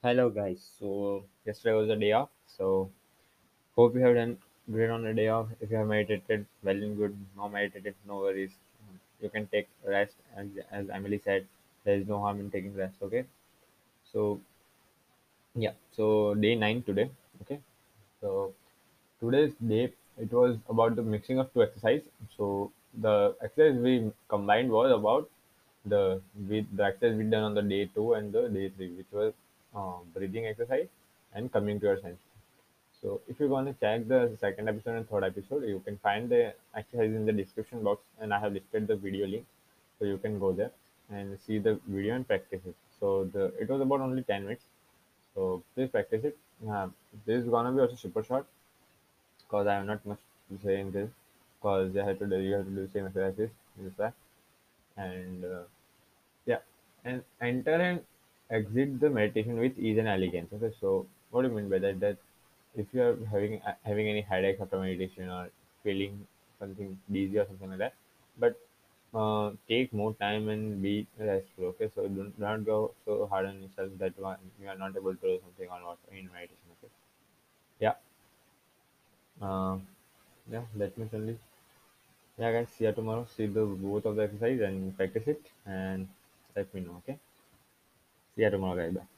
Hello guys. So yesterday was a day off. So hope you have done great on the day off. If you have meditated, well and good. No meditated, no worries. You can take rest. As, as Emily said, there is no harm in taking rest. Okay. So yeah. So day nine today. Okay. So today's day it was about the mixing of two exercise. So the exercise we combined was about the with the exercise we done on the day two and the day three, which was uh, breathing exercise and coming to your sense. So if you want to check the second episode and third episode, you can find the exercise in the description box, and I have listed the video link, so you can go there and see the video and practice it. So the it was about only ten minutes, so please practice it. Uh, this is gonna be also super short because I have not much to say in this because you have to do you have to do the same exercises and uh, yeah and enter and exit the meditation with ease and elegance okay so what do you mean by that that if you are having uh, having any headache after meditation or feeling something dizzy or something like that but uh, take more time and be restful okay so do not go so hard on yourself that one you are not able to do something or not in meditation okay yeah uh, yeah let me tell you Yeah, guys, see you tomorrow. See the both of the exercise and practice it and let me know. Okay. See you tomorrow, guys. Bye.